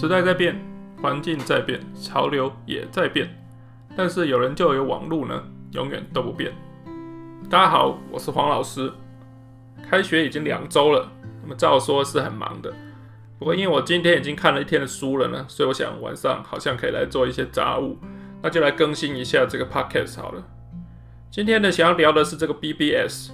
时代在变，环境在变，潮流也在变，但是有人就有网路呢，永远都不变。大家好，我是黄老师。开学已经两周了，那么照说是很忙的。不过因为我今天已经看了一天的书了呢，所以我想晚上好像可以来做一些杂物，那就来更新一下这个 podcast 好了。今天呢，想要聊的是这个 BBS。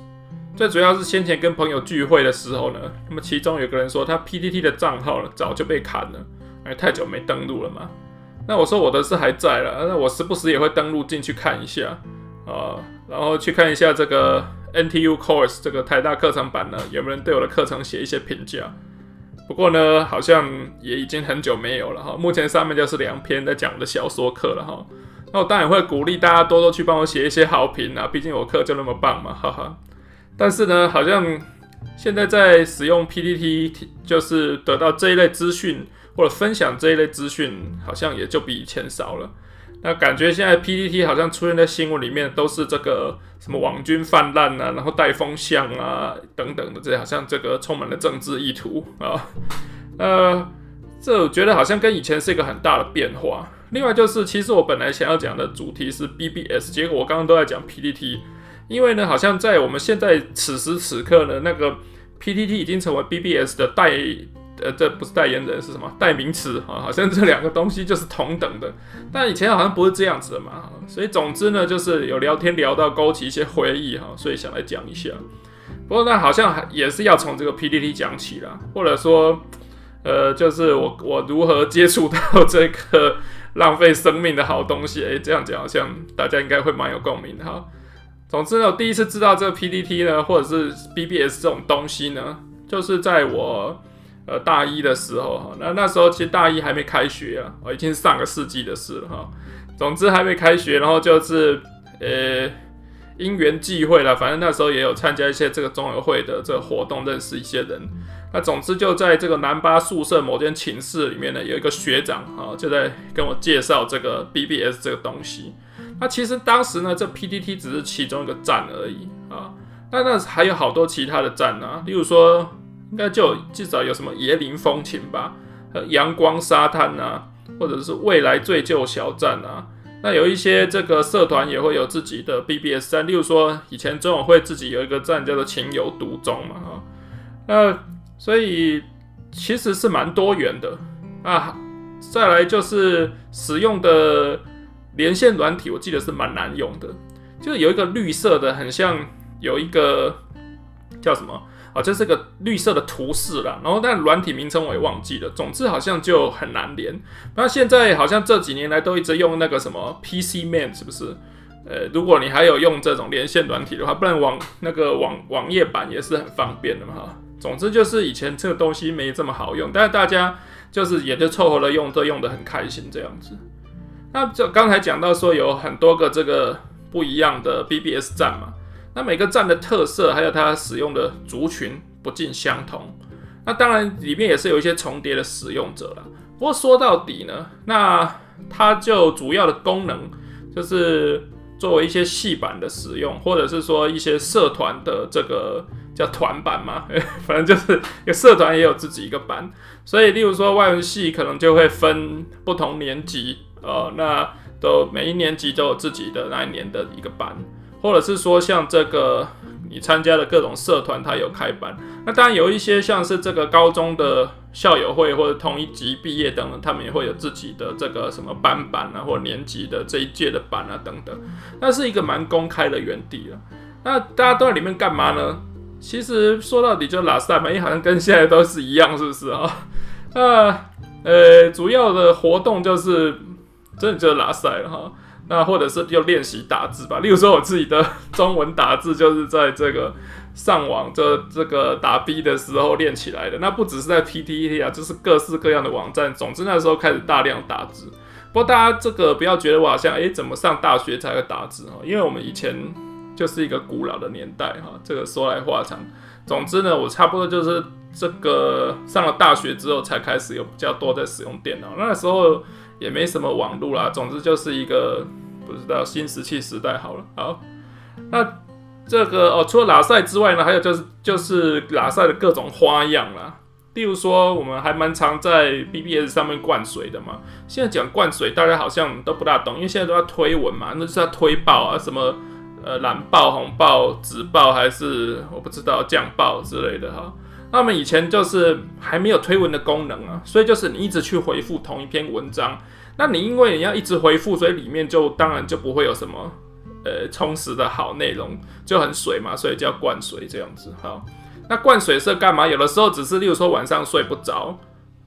最主要是先前跟朋友聚会的时候呢，那么其中有个人说他 PTT 的账号呢早就被砍了，因为太久没登录了嘛。那我说我的是还在了，那我时不时也会登录进去看一下啊，然后去看一下这个 NTU Course 这个台大课程版呢，有没有人对我的课程写一些评价。不过呢，好像也已经很久没有了哈。目前上面就是两篇在讲我的小说课了哈。那我当然会鼓励大家多多去帮我写一些好评啊，毕竟我课就那么棒嘛，哈哈。但是呢，好像现在在使用 PPT，就是得到这一类资讯或者分享这一类资讯，好像也就比以前少了。那感觉现在 PTT 好像出现在新闻里面都是这个什么网军泛滥啊，然后带风向啊等等的，这好像这个充满了政治意图啊。呃，这我觉得好像跟以前是一个很大的变化。另外就是，其实我本来想要讲的主题是 BBS，结果我刚刚都在讲 PTT。因为呢，好像在我们现在此时此刻呢，那个 PTT 已经成为 BBS 的代，呃，这不是代言人是什么代名词啊？好像这两个东西就是同等的，但以前好像不是这样子的嘛。所以总之呢，就是有聊天聊到勾起一些回忆哈，所以想来讲一下。不过那好像也是要从这个 PDT 讲起啦，或者说，呃，就是我我如何接触到这个浪费生命的好东西？诶，这样讲好像大家应该会蛮有共鸣哈。总之呢，我第一次知道这个 PDT 呢，或者是 BBS 这种东西呢，就是在我呃大一的时候哈。那那时候其实大一还没开学啊，哦，已经是上个世纪的事了哈。总之还没开学，然后就是呃因缘际会了，反正那时候也有参加一些这个中友会的这个活动，认识一些人。那总之就在这个南八宿舍某间寝室里面呢，有一个学长啊，就在跟我介绍这个 BBS 这个东西。那其实当时呢，这 PDT 只是其中一个站而已啊。那那还有好多其他的站啊，例如说，应该就至少有什么椰林风情吧，和阳光沙滩啊，或者是未来最旧小站啊。那有一些这个社团也会有自己的 BBS 站，例如说以前中友会自己有一个站叫做情有独钟嘛，哈。那所以其实是蛮多元的啊。再来就是使用的。连线软体我记得是蛮难用的，就是有一个绿色的，很像有一个叫什么啊，这是个绿色的图示啦。然后但软体名称我也忘记了，总之好像就很难连。那现在好像这几年来都一直用那个什么 PCman 是不是？呃，如果你还有用这种连线软体的话，不然网那个网网页版也是很方便的嘛哈。总之就是以前这个东西没这么好用，但是大家就是也就凑合了用，都用得很开心这样子。那就刚才讲到说有很多个这个不一样的 BBS 站嘛，那每个站的特色还有它使用的族群不尽相同，那当然里面也是有一些重叠的使用者啦。不过说到底呢，那它就主要的功能就是作为一些系版的使用，或者是说一些社团的这个叫团版嘛，反正就是有社团也有自己一个版，所以例如说外文系可能就会分不同年级。呃，那都每一年级都有自己的那一年的一个班，或者是说像这个你参加的各种社团，它有开班。那当然有一些像是这个高中的校友会或者同一级毕业等等，他们也会有自己的这个什么班版啊，或年级的这一届的班啊等等。那是一个蛮公开的园地了。那大家都在里面干嘛呢？其实说到底就拉赛嘛，因为好像跟现在都是一样，是不是啊？那呃，主要的活动就是。真的就是拉赛了哈，那或者是就练习打字吧。例如说我自己的中文打字，就是在这个上网这这个打 B 的时候练起来的。那不只是在 PTT 啊，就是各式各样的网站。总之那时候开始大量打字。不过大家这个不要觉得我好像哎、欸，怎么上大学才会打字哈？因为我们以前就是一个古老的年代哈。这个说来话长。总之呢，我差不多就是这个上了大学之后才开始有比较多在使用电脑。那时候。也没什么网络啦，总之就是一个不知道新石器时代好了。好，那这个哦，除了喇赛之外呢，还有就是就是喇赛的各种花样啦。例如说，我们还蛮常在 BBS 上面灌水的嘛。现在讲灌水，大家好像都不大懂，因为现在都要推文嘛，那就是要推爆啊，什么呃蓝爆、红爆、紫爆，还是我不知道酱爆之类的哈。那么以前就是还没有推文的功能啊，所以就是你一直去回复同一篇文章，那你因为你要一直回复，所以里面就当然就不会有什么呃充实的好内容，就很水嘛，所以叫灌水这样子哈。那灌水是干嘛？有的时候只是，例如说晚上睡不着，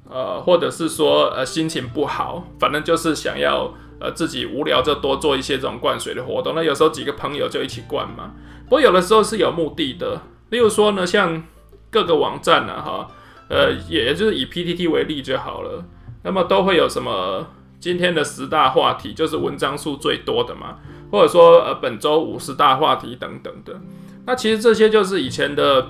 呃，或者是说呃心情不好，反正就是想要呃自己无聊就多做一些这种灌水的活动。那有时候几个朋友就一起灌嘛。不过有的时候是有目的的，例如说呢，像各个网站呢，哈，呃，也就是以 PTT 为例就好了。那么都会有什么今天的十大话题，就是文章数最多的嘛，或者说呃本周五十大话题等等的。那其实这些就是以前的。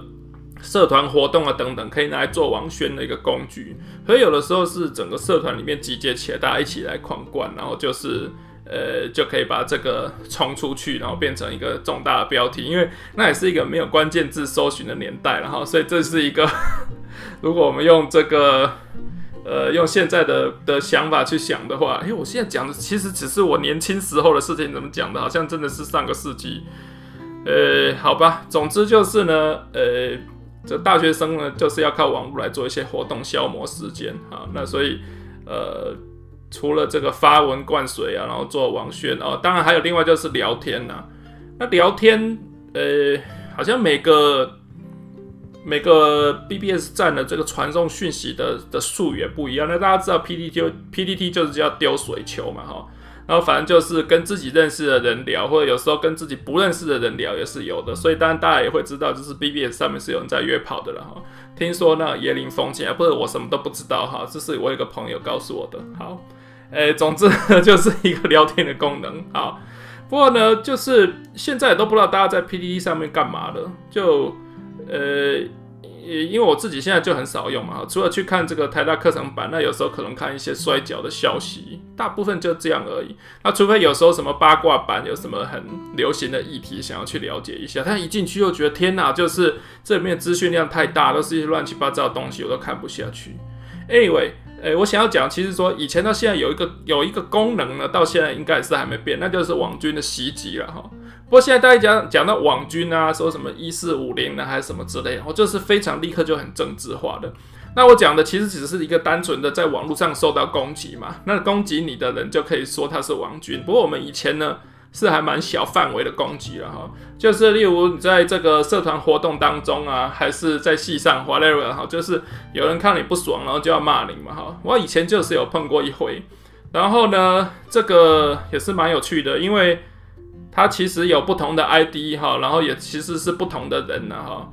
社团活动啊，等等，可以拿来做网宣的一个工具。所以有的时候是整个社团里面集结起来，大家一起来狂灌，然后就是呃，就可以把这个冲出去，然后变成一个重大的标题。因为那也是一个没有关键字搜寻的年代，然后所以这是一个，如果我们用这个呃用现在的的想法去想的话，哎，我现在讲的其实只是我年轻时候的事情，怎么讲的？好像真的是上个世纪。呃，好吧，总之就是呢，呃。这大学生呢，就是要靠网络来做一些活动消磨时间啊。那所以，呃，除了这个发文灌水啊，然后做网宣哦，当然还有另外就是聊天呐、那聊天，呃，好像每个每个 BBS 站的这个传送讯息的的术语也不一样。那大家知道 PTT PTT 就是叫丢水球嘛，哈。然后反正就是跟自己认识的人聊，或者有时候跟自己不认识的人聊也是有的。所以当然大家也会知道，就是 BBS 上面是有人在约炮的了哈。听说那椰林风情啊，不是我什么都不知道哈，这是我有个朋友告诉我的。好，诶，总之就是一个聊天的功能。好，不过呢，就是现在都不知道大家在 PTT 上面干嘛了，就呃。因为我自己现在就很少用嘛，除了去看这个台大课程版，那有时候可能看一些摔跤的消息，大部分就这样而已。那除非有时候什么八卦版有什么很流行的议题，想要去了解一下，但一进去又觉得天哪，就是这里面资讯量太大，都是一些乱七八糟的东西，我都看不下去。Anyway，诶，我想要讲，其实说以前到现在有一个有一个功能呢，到现在应该是还没变，那就是网军的袭击了哈。不过现在大家讲讲到网军啊，说什么一四五零呢，还是什么之类的，我就是非常立刻就很政治化的。那我讲的其实只是一个单纯的在网络上受到攻击嘛，那攻击你的人就可以说他是网军。不过我们以前呢是还蛮小范围的攻击了哈，就是例如你在这个社团活动当中啊，还是在戏上 whatever 哈，就是有人看你不爽，然后就要骂你嘛哈。我以前就是有碰过一回，然后呢，这个也是蛮有趣的，因为。他其实有不同的 ID 哈，然后也其实是不同的人呢哈，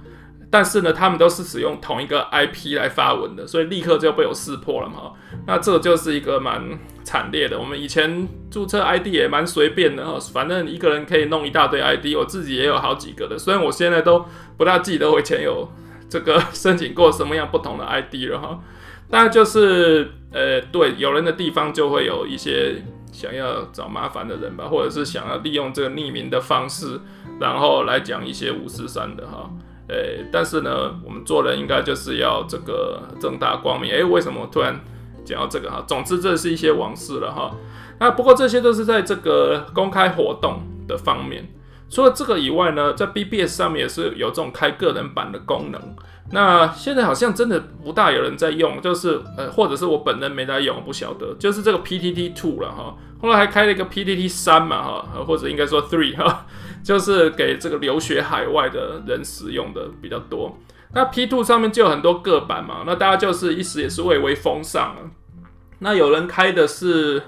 但是呢，他们都是使用同一个 IP 来发文的，所以立刻就被我识破了嘛。那这就是一个蛮惨烈的。我们以前注册 ID 也蛮随便的哈，反正一个人可以弄一大堆 ID，我自己也有好几个的。虽然我现在都不大记得我以前有这个申请过什么样不同的 ID 了哈，但就是呃，对，有人的地方就会有一些。想要找麻烦的人吧，或者是想要利用这个匿名的方式，然后来讲一些五四三的哈，诶、但是呢，我们做人应该就是要这个正大光明。诶、为什么突然讲到这个哈？总之这是一些往事了哈。那不过这些都是在这个公开活动的方面。除了这个以外呢，在 BBS 上面也是有这种开个人版的功能。那现在好像真的不大有人在用，就是呃，或者是我本人没在用，不晓得。就是这个 PTT Two 了哈，后来还开了一个 PTT 三嘛哈，或者应该说 Three 哈，就是给这个留学海外的人使用的比较多。那 P Two 上面就有很多个版嘛，那大家就是一时也是蔚为风尚了。那有人开的是。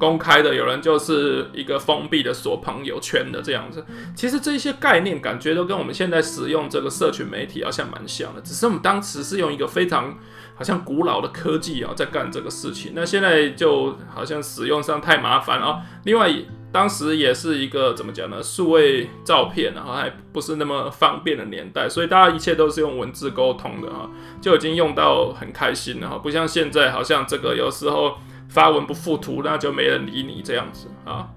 公开的，有人就是一个封闭的锁朋友圈的这样子。其实这些概念感觉都跟我们现在使用这个社群媒体好像蛮像的，只是我们当时是用一个非常好像古老的科技啊在干这个事情。那现在就好像使用上太麻烦啊。另外，当时也是一个怎么讲呢？数位照片然后还不是那么方便的年代，所以大家一切都是用文字沟通的啊，就已经用到很开心了哈。不像现在，好像这个有时候。发文不附图，那就没人理你这样子啊，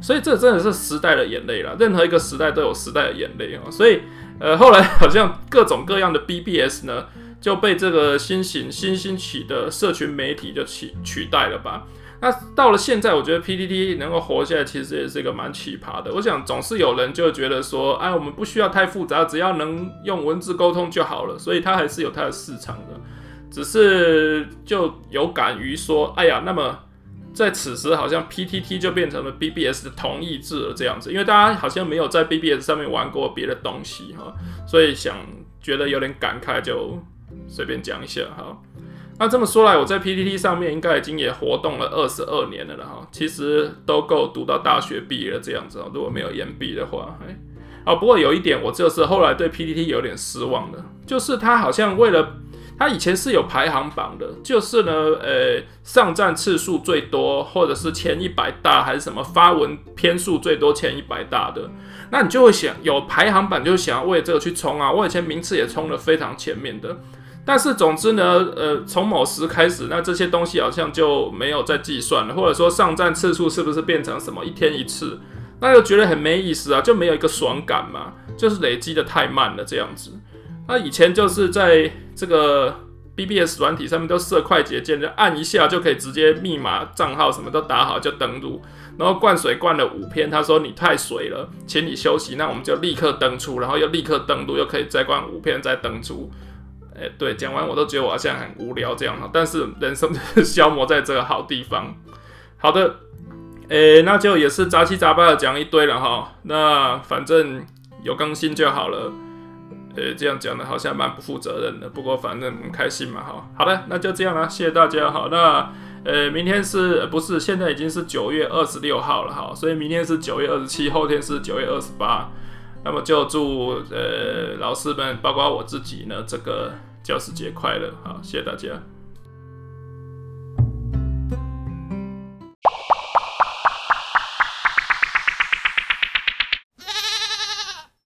所以这真的是时代的眼泪了。任何一个时代都有时代的眼泪啊，所以呃，后来好像各种各样的 BBS 呢，就被这个新型新兴起的社群媒体就取取代了吧？那到了现在，我觉得 PDD 能够活下来，其实也是一个蛮奇葩的。我想总是有人就觉得说，哎，我们不需要太复杂，只要能用文字沟通就好了，所以它还是有它的市场的。只是就有感于说，哎呀，那么。在此时，好像 PTT 就变成了 BBS 的同义字了这样子，因为大家好像没有在 BBS 上面玩过别的东西哈，所以想觉得有点感慨，就随便讲一下哈。那这么说来，我在 PTT 上面应该已经也活动了二十二年了哈，其实都够读到大学毕业了这样子啊，如果没有延毕的话，哎，啊，不过有一点我就是后来对 PTT 有点失望的，就是他好像为了。它以前是有排行榜的，就是呢，呃，上赞次数最多，或者是前一百大，还是什么发文篇数最多前一百大的，那你就会想有排行榜，就想要为这个去冲啊。我以前名次也冲得非常前面的，但是总之呢，呃，从某时开始，那这些东西好像就没有再计算了，或者说上赞次数是不是变成什么一天一次，那就觉得很没意思啊，就没有一个爽感嘛，就是累积得太慢了这样子。那以前就是在这个 BBS 软体上面都设快捷键，就按一下就可以直接密码、账号什么都打好就登录，然后灌水灌了五篇，他说你太水了，请你休息，那我们就立刻登出，然后又立刻登录，又可以再灌五篇再登出。哎、对，讲完我都觉得我好像很无聊这样哈，但是人生就是消磨在这个好地方。好的，哎、那就也是杂七杂八的讲一堆了哈，那反正有更新就好了。呃、这样讲的好像蛮不负责任的，不过反正很开心嘛，哈。好的，那就这样啦，谢谢大家，好。那呃，明天是不是现在已经是九月二十六号了，哈，所以明天是九月二十七，后天是九月二十八。那么就祝呃老师们，包括我自己呢，这个教师节快乐，好，谢谢大家。